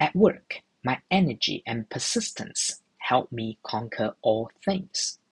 At work, my energy and persistence help me conquer all things.